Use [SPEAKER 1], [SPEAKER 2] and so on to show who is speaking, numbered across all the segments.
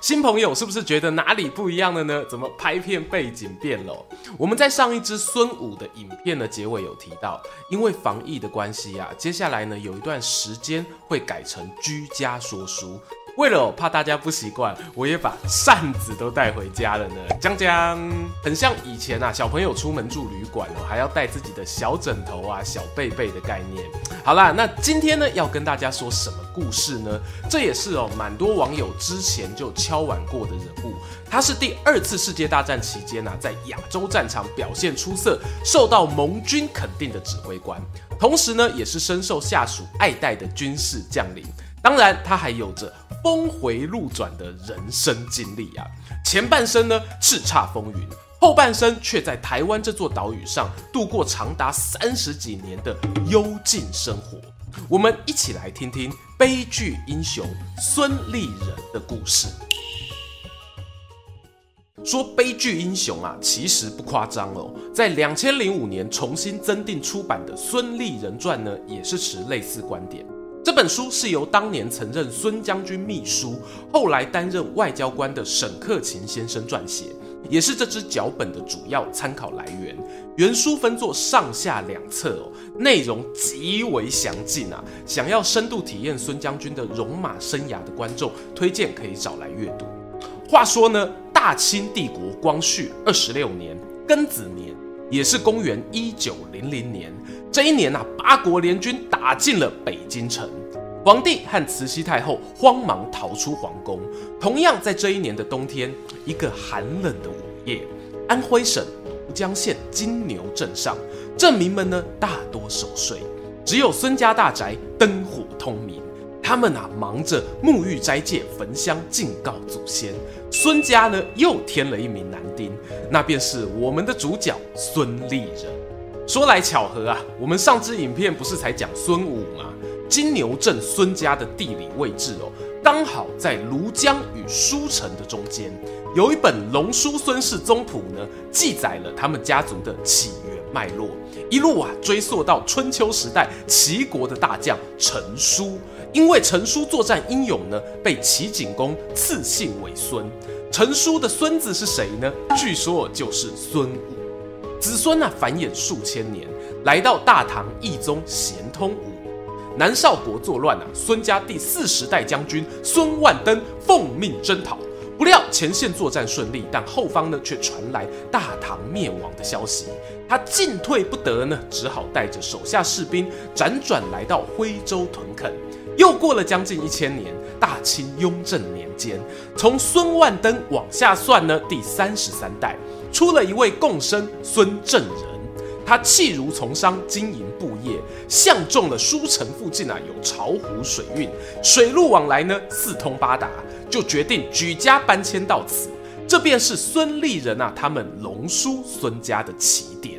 [SPEAKER 1] 新朋友是不是觉得哪里不一样了呢？怎么拍片背景变了？我们在上一支孙武的影片的结尾有提到，因为防疫的关系啊，接下来呢有一段时间会改成居家说书。为了怕大家不习惯，我也把扇子都带回家了呢。将将，很像以前啊，小朋友出门住旅馆哦，还要带自己的小枕头啊、小被被的概念。好啦，那今天呢要跟大家说什么故事呢？这也是哦，蛮多网友之前就敲碗过的人物。他是第二次世界大战期间啊，在亚洲战场表现出色，受到盟军肯定的指挥官，同时呢，也是深受下属爱戴的军事将领。当然，他还有着峰回路转的人生经历啊。前半生呢叱咤风云，后半生却在台湾这座岛屿上度过长达三十几年的幽静生活。我们一起来听听悲剧英雄孙立人的故事。说悲剧英雄啊，其实不夸张哦。在两千零五年重新增订出版的《孙立人传》呢，也是持类似观点。这本书是由当年曾任孙将军秘书，后来担任外交官的沈克勤先生撰写，也是这支脚本的主要参考来源。原书分作上下两册哦，内容极为详尽啊。想要深度体验孙将军的戎马生涯的观众，推荐可以找来阅读。话说呢，大清帝国光绪二十六年庚子年，也是公元一九零零年。这一年啊，八国联军打进了北京城，皇帝和慈禧太后慌忙逃出皇宫。同样在这一年的冬天，一个寒冷的午夜，安徽省庐江县金牛镇上，镇民们呢大多守岁，只有孙家大宅灯火通明。他们啊忙着沐浴斋戒、焚香敬告祖先。孙家呢又添了一名男丁，那便是我们的主角孙立人。说来巧合啊，我们上支影片不是才讲孙武吗？金牛镇孙家的地理位置哦，刚好在庐江与舒城的中间。有一本《龙叔孙氏宗谱》呢，记载了他们家族的起源脉络，一路啊追溯到春秋时代齐国的大将陈叔。因为陈叔作战英勇呢，被齐景公赐姓为孙。陈叔的孙子是谁呢？据说就是孙武。子孙啊繁衍数千年，来到大唐懿宗咸通五年，南少国作乱啊，孙家第四十代将军孙万登奉命征讨，不料前线作战顺利，但后方呢却传来大唐灭亡的消息，他进退不得呢，只好带着手下士兵辗转来到徽州屯垦。又过了将近一千年，大清雍正年间，从孙万登往下算呢，第三十三代。出了一位贡生孙正仁，他弃儒从商，经营布业，相中了书城附近啊有巢湖水运，水路往来呢四通八达，就决定举家搬迁到此。这便是孙立人啊他们龙叔孙家的起点。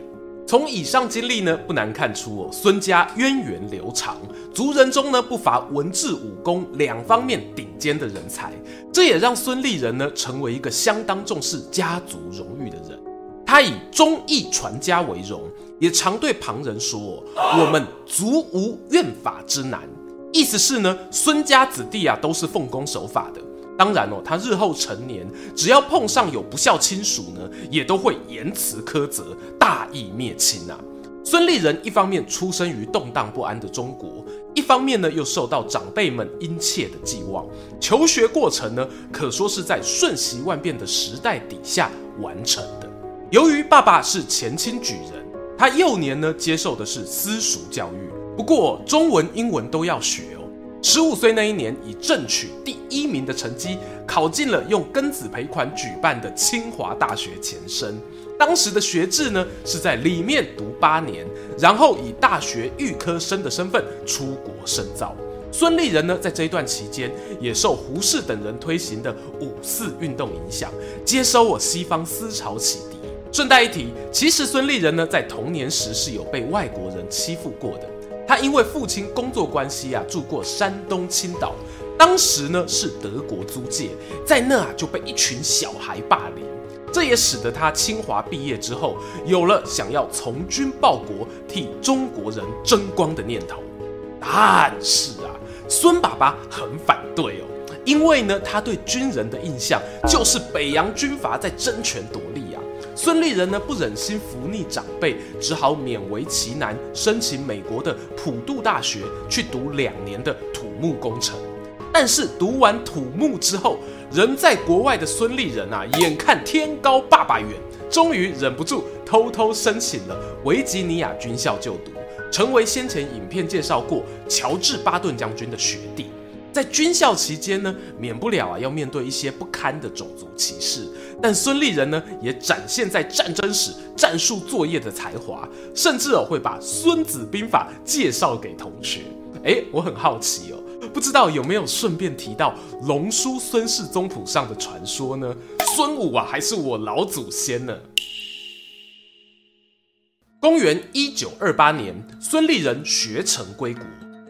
[SPEAKER 1] 从以上经历呢，不难看出哦，孙家源远流长，族人中呢不乏文治武功两方面顶尖的人才，这也让孙立人呢成为一个相当重视家族荣誉的人。他以忠义传家为荣，也常对旁人说：“我们族无怨法之难。”意思是呢，孙家子弟啊都是奉公守法的。当然哦，他日后成年，只要碰上有不孝亲属呢，也都会严词苛责，大义灭亲啊。孙立人一方面出生于动荡不安的中国，一方面呢又受到长辈们殷切的寄望，求学过程呢可说是在瞬息万变的时代底下完成的。由于爸爸是前清举人，他幼年呢接受的是私塾教育，不过中文、英文都要学哦。十五岁那一年，以正取第一名的成绩考进了用庚子赔款举办的清华大学前身。当时的学制呢是在里面读八年，然后以大学预科生的身份出国深造。孙立人呢在这一段期间也受胡适等人推行的五四运动影响，接收我西方思潮启迪，顺带一提，其实孙立人呢，在童年时是有被外国人欺负过的。他因为父亲工作关系啊，住过山东青岛，当时呢是德国租界，在那啊就被一群小孩霸凌，这也使得他清华毕业之后，有了想要从军报国、替中国人争光的念头。但是啊，孙爸爸很反对哦，因为呢，他对军人的印象就是北洋军阀在争权夺利啊。孙立人呢不忍心服逆长辈，只好勉为其难申请美国的普渡大学去读两年的土木工程。但是读完土木之后，人在国外的孙立人啊，眼看天高爸爸远，终于忍不住偷偷申请了维吉尼亚军校就读，成为先前影片介绍过乔治巴顿将军的学弟。在军校期间呢，免不了啊要面对一些不堪的种族歧视，但孙立人呢也展现在战争史战术作业的才华，甚至哦会把《孙子兵法》介绍给同学。诶，我很好奇哦，不知道有没有顺便提到龙叔孙氏宗谱上的传说呢？孙武啊还是我老祖先呢？公元一九二八年，孙立人学成归国。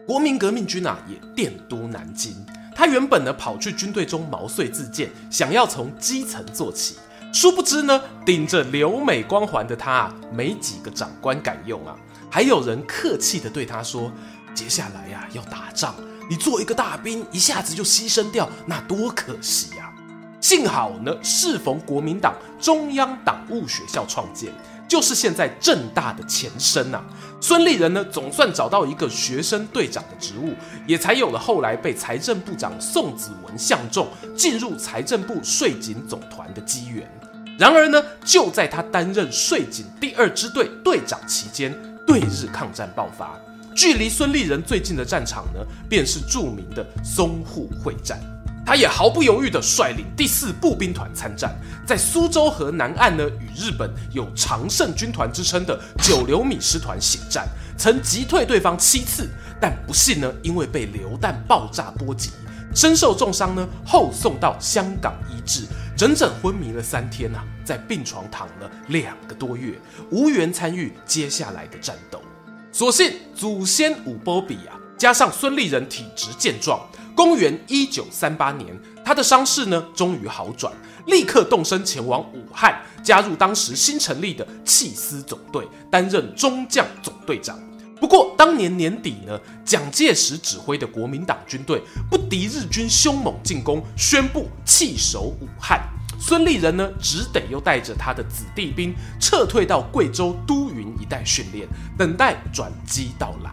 [SPEAKER 1] 国民革命军啊，也电都南京。他原本呢跑去军队中毛遂自荐，想要从基层做起。殊不知呢，顶着留美光环的他啊，没几个长官敢用啊。还有人客气地对他说：“接下来呀、啊，要打仗，你做一个大兵，一下子就牺牲掉，那多可惜呀、啊！”幸好呢，适逢国民党中央党务学校创建。就是现在政大的前身呐、孙立人呢总算找到一个学生队长的职务，也才有了后来被财政部长宋子文相中，进入财政部税警总团的机缘。然而呢，就在他担任税警第二支队队长期间，对日抗战爆发，距离孙立人最近的战场呢，便是著名的淞沪会战。他也毫不犹豫地率领第四步兵团参战，在苏州河南岸呢，与日本有常胜军团之称的九流米师团血战，曾击退对方七次，但不幸呢，因为被榴弹爆炸波及，身受重伤呢，后送到香港医治，整整昏迷了三天呐、啊，在病床躺了两个多月，无缘参与接下来的战斗。所幸祖先有保庇啊，加上孙立人体质健壮。公元一九三八年，他的伤势呢终于好转，立刻动身前往武汉，加入当时新成立的缉私总队，担任中将总队长。不过当年年底呢，蒋介石指挥的国民党军队不敌日军凶猛进攻，宣布弃守武汉。孙立人呢，只得又带着他的子弟兵撤退到贵州都匀一带训练，等待转机到来。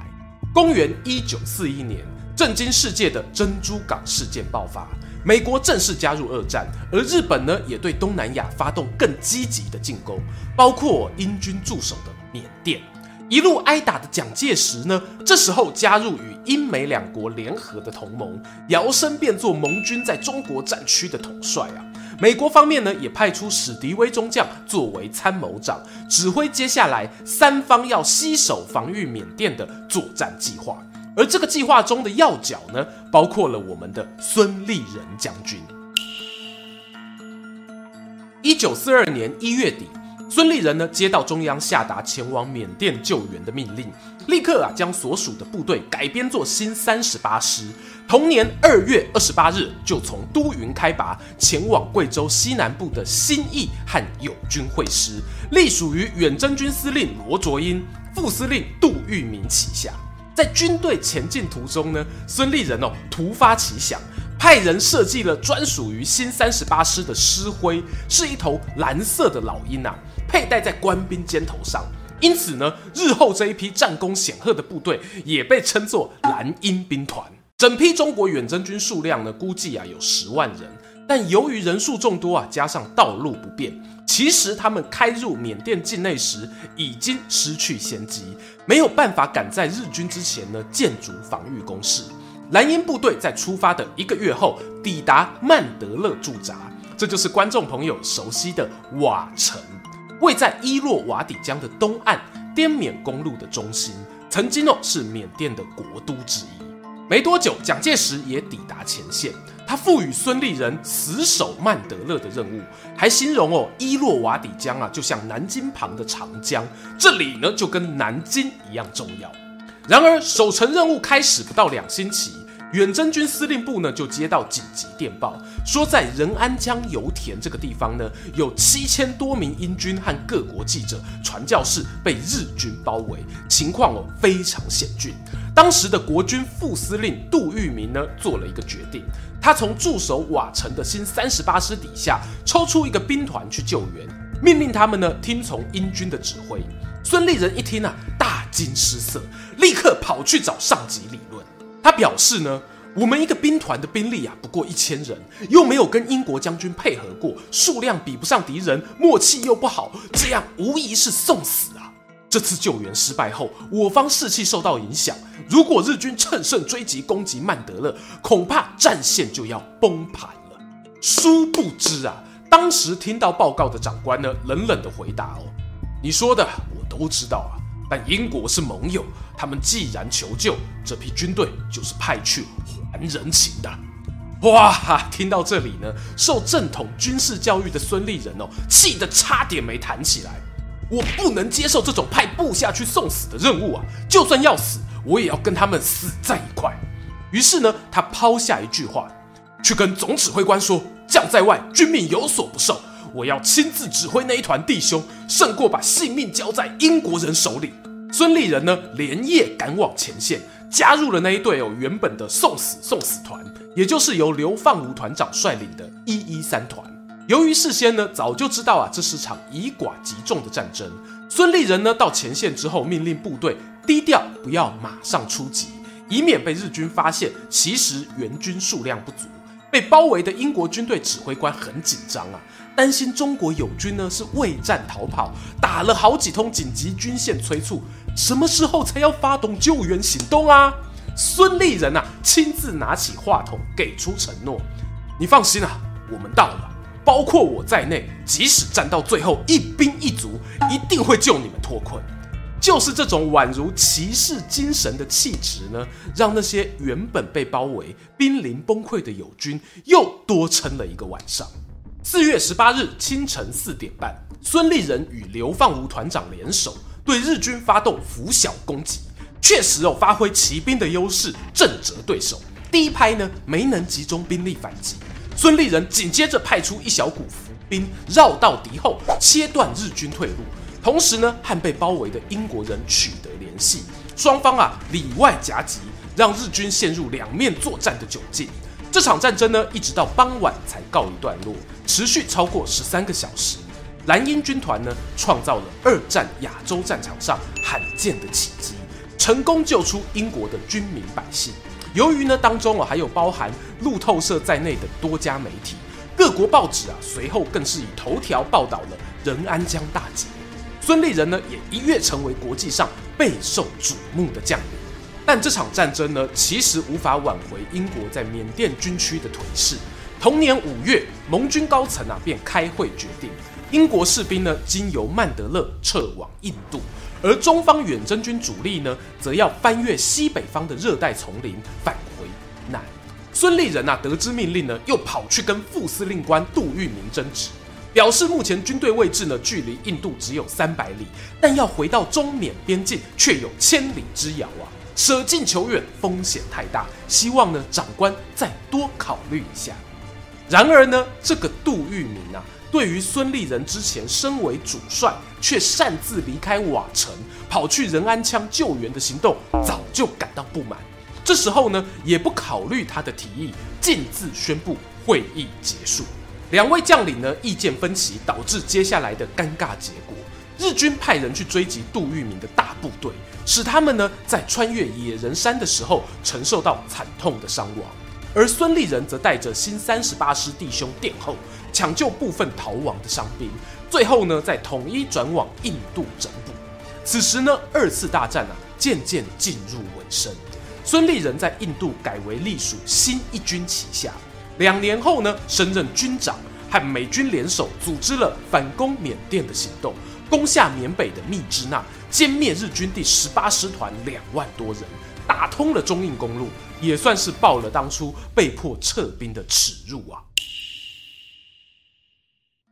[SPEAKER 1] 公元一九四一年。震惊世界的珍珠港事件爆发，美国正式加入二战，而日本呢也对东南亚发动更积极的进攻，包括英军驻守的缅甸。一路挨打的蒋介石呢，这时候加入与英美两国联合的同盟，摇身变作盟军在中国战区的统帅啊。美国方面呢也派出史迪威中将作为参谋长，指挥接下来三方要携手防御缅甸的作战计划。而这个计划中的要角呢，包括了我们的孙立人将军。一九四二年一月底，孙立人呢接到中央下达前往缅甸救援的命令，立刻啊将所属的部队改编作新三十八师。同年二月二十八日，就从都匀开拔，前往贵州西南部的新义和友军会师，隶属于远征军司令罗卓英、副司令杜聿明旗下。在军队前进途中呢，孙立人哦突发奇想，派人设计了专属于新三十八师的师徽，是一头蓝色的老鹰啊，佩戴在官兵肩头上。因此呢，日后这一批战功显赫的部队也被称作蓝鹰兵团。整批中国远征军数量呢，估计啊有十万人，但由于人数众多啊，加上道路不便。其实他们开入缅甸境内时已经失去先机，没有办法赶在日军之前呢建筑防御工事。蓝鹰部队在出发的一个月后抵达曼德勒驻扎，这就是观众朋友熟悉的瓦城，位在伊洛瓦底江的东岸，滇缅公路的中心，曾经哦是缅甸的国都之一。没多久，蒋介石也抵达前线。他赋予孙立人死守曼德勒的任务，还形容哦，伊洛瓦底江啊，就像南京旁的长江，这里呢就跟南京一样重要。然而，守城任务开始不到两星期，远征军司令部呢就接到紧急电报，说在仁安江油田这个地方呢，有七千多名英军和各国记者、传教士被日军包围，情况哦非常险峻。当时的国军副司令杜聿明呢做了一个决定。他从驻守瓦城的新三十八师底下抽出一个兵团去救援，命令他们呢听从英军的指挥。孙立人一听啊，大惊失色，立刻跑去找上级理论。他表示呢，我们一个兵团的兵力啊不过一千人，又没有跟英国将军配合过，数量比不上敌人，默契又不好，这样无疑是送死啊。这次救援失败后，我方士气受到影响。如果日军乘胜追击攻击曼德勒，恐怕战线就要崩盘了。殊不知啊，当时听到报告的长官呢，冷冷的回答：“哦，你说的我都知道啊，但英国是盟友，他们既然求救，这批军队就是派去还人情的。”哇哈，听到这里呢，受正统军事教育的孙立人哦，气得差点没弹起来。我不能接受这种派部下去送死的任务啊！就算要死，我也要跟他们死在一块。于是呢，他抛下一句话，去跟总指挥官说：“将在外，军命有所不受。我要亲自指挥那一团弟兄，胜过把性命交在英国人手里。”孙立人呢，连夜赶往前线，加入了那一队哦原本的送死送死团，也就是由刘放吾团长率领的一一三团。由于事先呢早就知道啊，这是场以寡击众的战争，孙立人呢到前线之后，命令部队低调，不要马上出击，以免被日军发现。其实援军数量不足，被包围的英国军队指挥官很紧张啊，担心中国友军呢是畏战逃跑，打了好几通紧急军线催促，什么时候才要发动救援行动啊？孙立人啊亲自拿起话筒给出承诺：“你放心啊，我们到了。”包括我在内，即使战到最后一兵一卒，一定会救你们脱困。就是这种宛如骑士精神的气质呢，让那些原本被包围、濒临崩溃的友军又多撑了一个晚上。四月十八日清晨四点半，孙立人与刘放吾团长联手对日军发动拂晓攻击，确实有发挥骑兵的优势，震慑对手。第一拍呢没能集中兵力反击。孙立人紧接着派出一小股伏兵绕到敌后，切断日军退路，同时呢和被包围的英国人取得联系，双方啊里外夹击，让日军陷入两面作战的窘境。这场战争呢一直到傍晚才告一段落，持续超过十三个小时。蓝英军团呢创造了二战亚洲战场上罕见的奇迹，成功救出英国的军民百姓。由于呢，当中啊还有包含路透社在内的多家媒体，各国报纸啊随后更是以头条报道了仁安江大捷。孙立人呢也一跃成为国际上备受瞩目的将领。但这场战争呢，其实无法挽回英国在缅甸军区的颓势。同年五月，盟军高层啊便开会决定，英国士兵呢经由曼德勒撤往印度。而中方远征军主力呢，则要翻越西北方的热带丛林返回南。孙立人啊，得知命令呢，又跑去跟副司令官杜聿明争执，表示目前军队位置呢，距离印度只有三百里，但要回到中缅边境却有千里之遥啊，舍近求远，风险太大，希望呢，长官再多考虑一下。然而呢，这个杜聿明啊。对于孙立人之前身为主帅却擅自离开瓦城跑去仁安羌救援的行动，早就感到不满。这时候呢，也不考虑他的提议，径自宣布会议结束。两位将领呢，意见分歧，导致接下来的尴尬结果。日军派人去追击杜聿明的大部队，使他们呢在穿越野人山的时候承受到惨痛的伤亡。而孙立人则带着新三十八师弟兄殿后。抢救部分逃亡的伤兵，最后呢，再统一转往印度整补。此时呢，二次大战啊，渐渐进入尾声。孙立人在印度改为隶属新一军旗下。两年后呢，升任军长，和美军联手组织了反攻缅甸的行动，攻下缅北的密支那，歼灭日军第十八师团两万多人，打通了中印公路，也算是报了当初被迫撤兵的耻辱啊。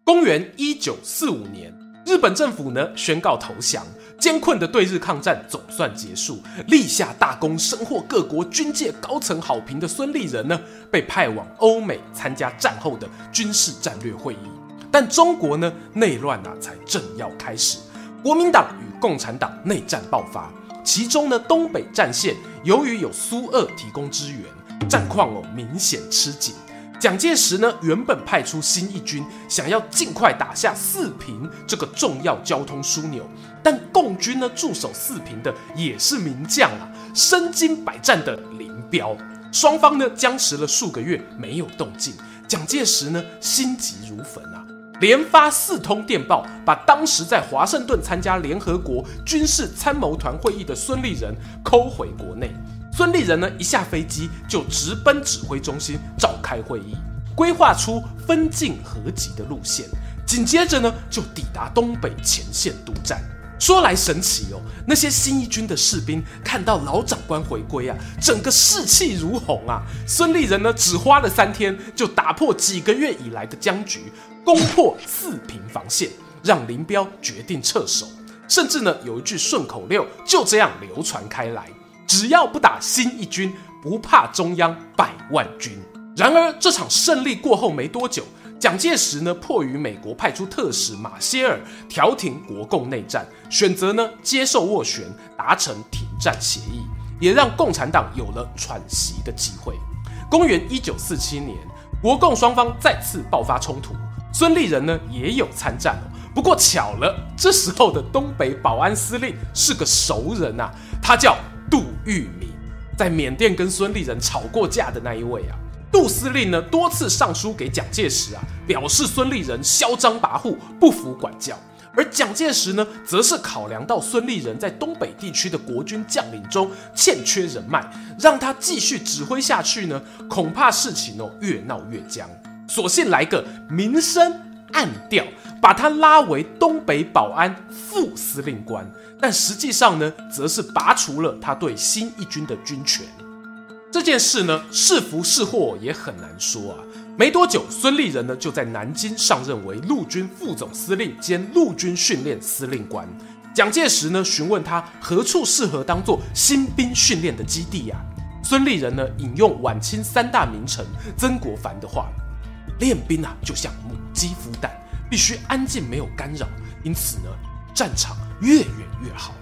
[SPEAKER 1] 公元一九四五年，日本政府呢宣告投降，艰困的对日抗战总算结束，立下大功，深获各国军界高层好评的孙立人呢，被派往欧美参加战后的军事战略会议。但中国呢，内乱啊才正要开始，国民党与共产党内战爆发，其中呢东北战线由于有苏俄提供支援，战况哦明显吃紧。蒋介石呢原本派出新一军，想要尽快打下四平这个重要交通枢纽，但共军呢驻守四平的也是名将啊，身经百战的林彪，双方呢僵持了数个月没有动静，蒋介石呢心急如焚啊。连发四通电报，把当时在华盛顿参加联合国军事参谋团会议的孙立人抠回国内。孙立人呢，一下飞机就直奔指挥中心召开会议，规划出分进合击的路线。紧接着呢，就抵达东北前线督战。说来神奇哦，那些新一军的士兵看到老长官回归啊，整个士气如虹啊。孙立人呢，只花了三天就打破几个月以来的僵局，攻破四平防线，让林彪决定撤守。甚至呢，有一句顺口溜就这样流传开来：只要不打新一军，不怕中央百万军。然而这场胜利过后没多久。蒋介石呢，迫于美国派出特使马歇尔调停国共内战，选择呢接受斡旋，达成停战协议，也让共产党有了喘息的机会。公元一九四七年，国共双方再次爆发冲突，孙立人呢也有参战。不过巧了，这时候的东北保安司令是个熟人啊，他叫杜聿明，在缅甸跟孙立人吵过架的那一位啊。杜司令呢多次上书给蒋介石啊，表示孙立人嚣张跋扈，不服管教。而蒋介石呢，则是考量到孙立人在东北地区的国军将领中欠缺人脉，让他继续指挥下去呢，恐怕事情哦越闹越僵，索性来个明升暗调，把他拉为东北保安副司令官。但实际上呢，则是拔除了他对新一军的军权。这件事呢，是福是祸也很难说啊。没多久，孙立人呢就在南京上任为陆军副总司令兼陆军训练司令官。蒋介石呢询问他何处适合当做新兵训练的基地呀、啊？孙立人呢引用晚清三大名臣曾国藩的话：“练兵啊，就像母鸡孵蛋，必须安静没有干扰。因此呢，战场越远越好。”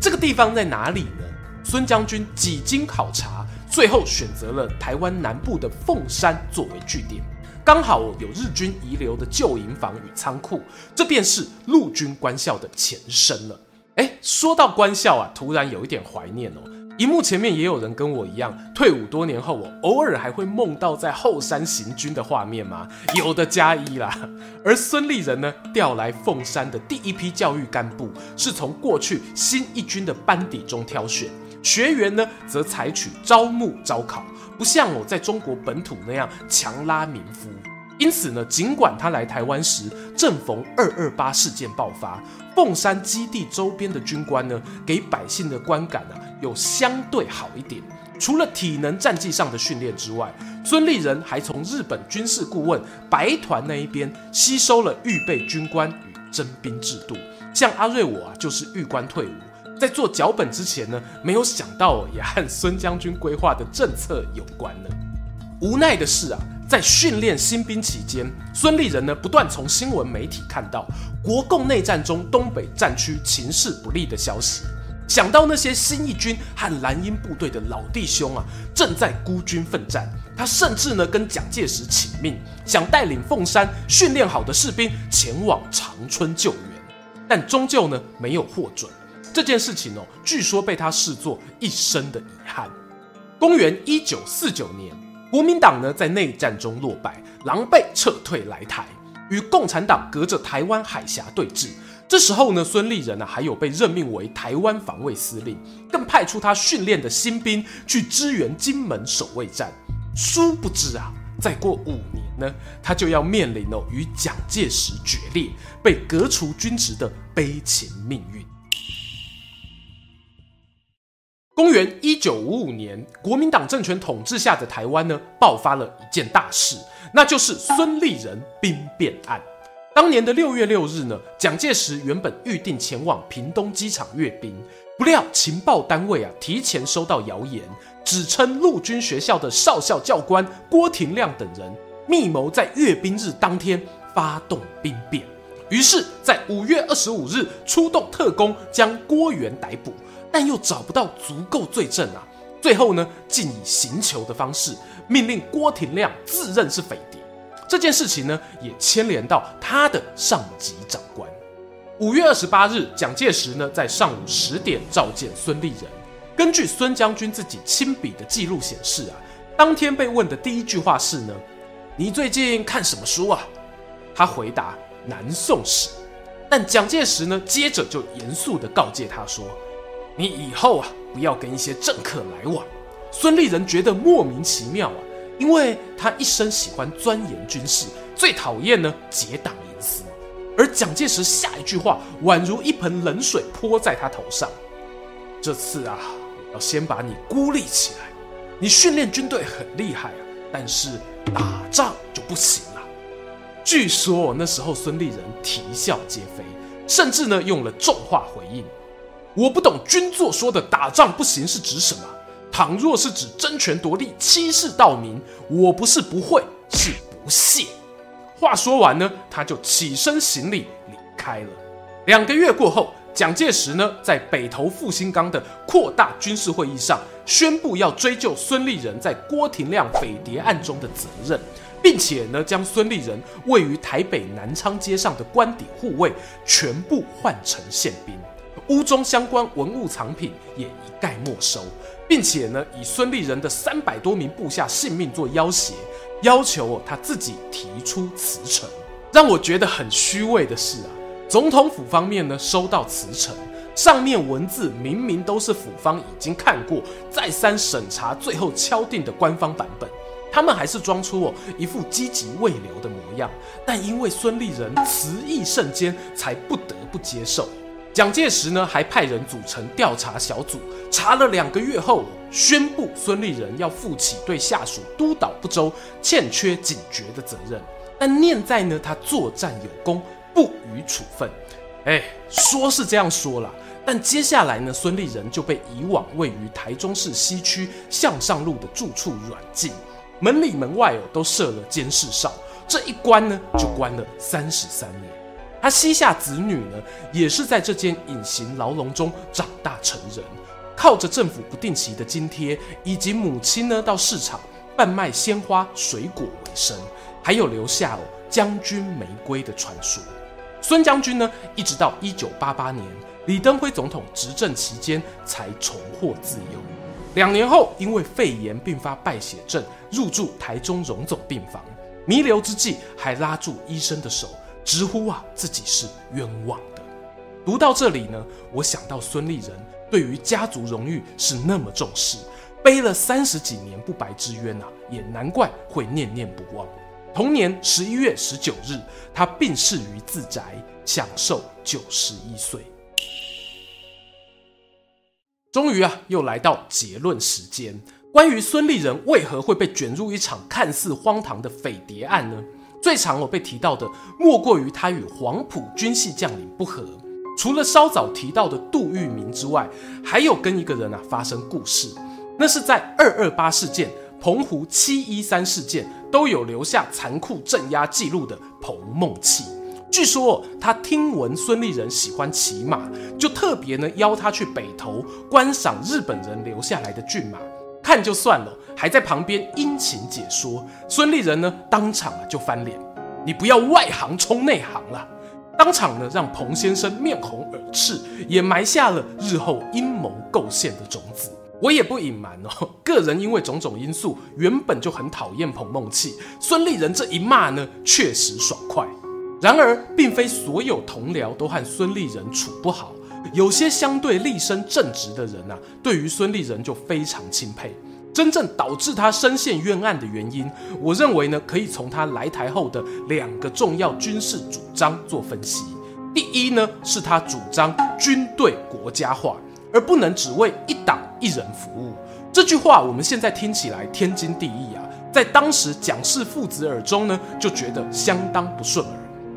[SPEAKER 1] 这个地方在哪里呢？孙将军几经考察。最后选择了台湾南部的凤山作为据点，刚好有日军遗留的旧营房与仓库，这便是陆军官校的前身了。诶，说到官校啊，突然有一点怀念哦。荧幕前面也有人跟我一样，退伍多年后，我偶尔还会梦到在后山行军的画面吗？有的加一啦。而孙立人呢，调来凤山的第一批教育干部，是从过去新一军的班底中挑选。学员呢，则采取招募招考，不像我在中国本土那样强拉民夫。因此呢，尽管他来台湾时正逢二二八事件爆发，凤山基地周边的军官呢，给百姓的观感、啊，有相对好一点。除了体能战绩上的训练之外，孙立人还从日本军事顾问白团那一边吸收了预备军官与征兵制度。像阿瑞我啊，就是预官退伍。在做脚本之前呢，没有想到也和孙将军规划的政策有关呢。无奈的是啊，在训练新兵期间，孙立人呢不断从新闻媒体看到国共内战中东北战区情势不利的消息，想到那些新一军和蓝鹰部队的老弟兄啊正在孤军奋战，他甚至呢跟蒋介石请命，想带领凤山训练好的士兵前往长春救援，但终究呢没有获准。这件事情哦，据说被他视作一生的遗憾。公元一九四九年，国民党呢在内战中落败，狼狈撤退来台，与共产党隔着台湾海峡对峙。这时候呢，孙立人呢还有被任命为台湾防卫司令，更派出他训练的新兵去支援金门守卫战。殊不知啊，再过五年呢，他就要面临哦与蒋介石决裂，被革除军职的悲情命运。公元一九五五年，国民党政权统治下的台湾呢，爆发了一件大事，那就是孙立人兵变案。当年的六月六日呢，蒋介石原本预定前往屏东机场阅兵，不料情报单位啊提前收到谣言，指称陆军学校的少校教官郭廷亮等人密谋在阅兵日当天发动兵变，于是，在五月二十五日出动特工将郭元逮捕，但又找不到足够罪证啊，最后呢，竟以刑求的方式命令郭廷亮自认是匪谍。这件事情呢，也牵连到他的上级长官。五月二十八日，蒋介石呢在上午十点召见孙立人。根据孙将军自己亲笔的记录显示啊，当天被问的第一句话是呢：“你最近看什么书啊？”他回答：“南宋史。”但蒋介石呢接着就严肃地告诫他说：“你以后啊不要跟一些政客来往。”孙立人觉得莫名其妙啊。因为他一生喜欢钻研军事，最讨厌呢结党营私，而蒋介石下一句话宛如一盆冷水泼在他头上。这次啊，要先把你孤立起来。你训练军队很厉害啊，但是打仗就不行了。据说那时候孙立人啼笑皆非，甚至呢用了重话回应：“我不懂军座说的打仗不行是指什么。”倘若是指争权夺利、欺世盗名，我不是不会，是不屑。话说完呢，他就起身行礼离开了。两个月过后，蒋介石呢在北投复兴岗的扩大军事会议上宣布要追究孙立人在郭廷亮匪谍案中的责任，并且呢将孙立人位于台北南昌街上的官邸护卫全部换成宪兵，屋中相关文物藏品也一概没收。并且呢，以孙立人的三百多名部下性命做要挟，要求他自己提出辞呈。让我觉得很虚伪的是啊，总统府方面呢收到辞呈，上面文字明明都是府方已经看过、再三审查、最后敲定的官方版本，他们还是装出哦一副积极未留的模样。但因为孙立人辞意甚坚，才不得不接受。蒋介石呢，还派人组成调查小组，查了两个月后，宣布孙立人要负起对下属督导不周、欠缺警觉的责任。但念在呢，他作战有功，不予处分。哎，说是这样说啦，但接下来呢，孙立人就被移往位于台中市西区向上路的住处软禁，门里门外哦都设了监视哨，这一关呢就关了三十三年。他膝下子女呢，也是在这间隐形牢笼中长大成人，靠着政府不定期的津贴，以及母亲呢到市场贩卖鲜花水果为生，还有留下哦将军玫瑰的传说。孙将军呢，一直到一九八八年李登辉总统执政期间才重获自由。两年后，因为肺炎并发败血症，入住台中荣总病房，弥留之际还拉住医生的手。直呼啊，自己是冤枉的。读到这里呢，我想到孙立人对于家族荣誉是那么重视，背了三十几年不白之冤啊，也难怪会念念不忘。同年十一月十九日，他病逝于自宅，享寿九十一岁。终于啊，又来到结论时间。关于孙立人为何会被卷入一场看似荒唐的匪谍案呢？最常我被提到的，莫过于他与黄埔军系将领不和。除了稍早提到的杜聿明之外，还有跟一个人啊发生故事。那是在二二八事件、澎湖七一三事件都有留下残酷镇压记录的彭孟缉。据说他听闻孙立人喜欢骑马，就特别呢邀他去北投观赏日本人留下来的骏马。看就算了，还在旁边殷勤解说。孙立人呢，当场啊就翻脸，你不要外行冲内行了。当场呢，让彭先生面红耳赤，也埋下了日后阴谋构陷的种子。我也不隐瞒哦，个人因为种种因素，原本就很讨厌彭孟缉。孙立人这一骂呢，确实爽快。然而，并非所有同僚都和孙立人处不好。有些相对立身正直的人啊，对于孙立人就非常钦佩。真正导致他深陷冤案的原因，我认为呢，可以从他来台后的两个重要军事主张做分析。第一呢，是他主张军队国家化，而不能只为一党一人服务。这句话我们现在听起来天经地义啊，在当时蒋氏父子耳中呢，就觉得相当不顺耳。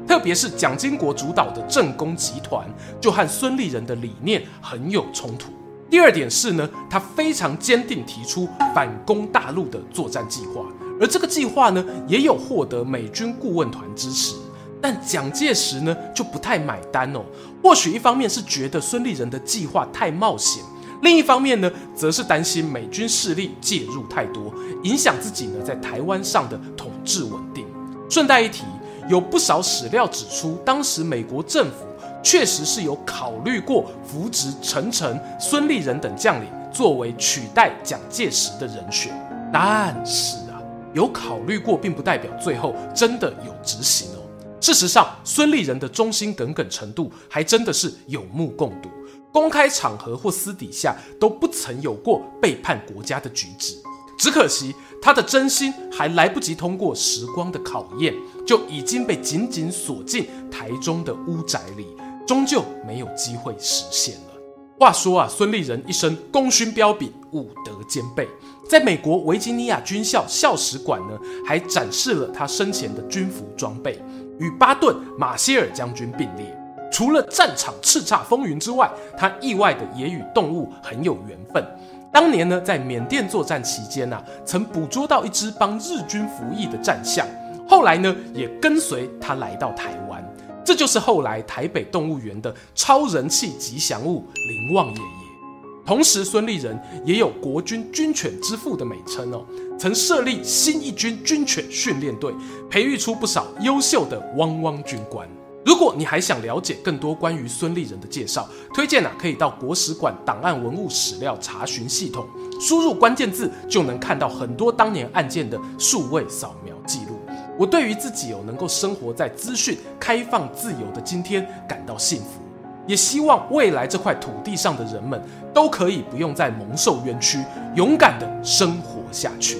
[SPEAKER 1] 特别是蒋经国主导的政工集团，就和孙立人的理念很有冲突。第二点是呢，他非常坚定提出反攻大陆的作战计划，而这个计划呢，也有获得美军顾问团支持。但蒋介石呢，就不太买单哦。或许一方面是觉得孙立人的计划太冒险，另一方面呢，则是担心美军势力介入太多，影响自己呢在台湾上的统治稳定。顺带一提，有不少史料指出，当时美国政府。确实是有考虑过扶植陈诚、孙立人等将领作为取代蒋介石的人选，但是啊，有考虑过，并不代表最后真的有执行哦。事实上，孙立人的忠心耿耿程度还真的是有目共睹，公开场合或私底下都不曾有过背叛国家的举止。只可惜他的真心还来不及通过时光的考验，就已经被紧紧锁进台中的屋宅里。终究没有机会实现了。话说啊，孙立人一生功勋彪炳，武德兼备，在美国维吉尼亚军校校史馆呢，还展示了他生前的军服装备，与巴顿、马歇尔将军并列。除了战场叱咤风云之外，他意外的也与动物很有缘分。当年呢，在缅甸作战期间啊，曾捕捉到一只帮日军服役的战象，后来呢，也跟随他来到台湾。这就是后来台北动物园的超人气吉祥物林旺爷爷。同时，孙立人也有国军军犬之父的美称哦，曾设立新一军军犬训练队，培育出不少优秀的汪汪军官。如果你还想了解更多关于孙立人的介绍，推荐啊可以到国史馆档案文物史料查询系统，输入关键字就能看到很多当年案件的数位扫描记录。我对于自己有能够生活在资讯开放自由的今天感到幸福，也希望未来这块土地上的人们都可以不用再蒙受冤屈，勇敢地生活下去。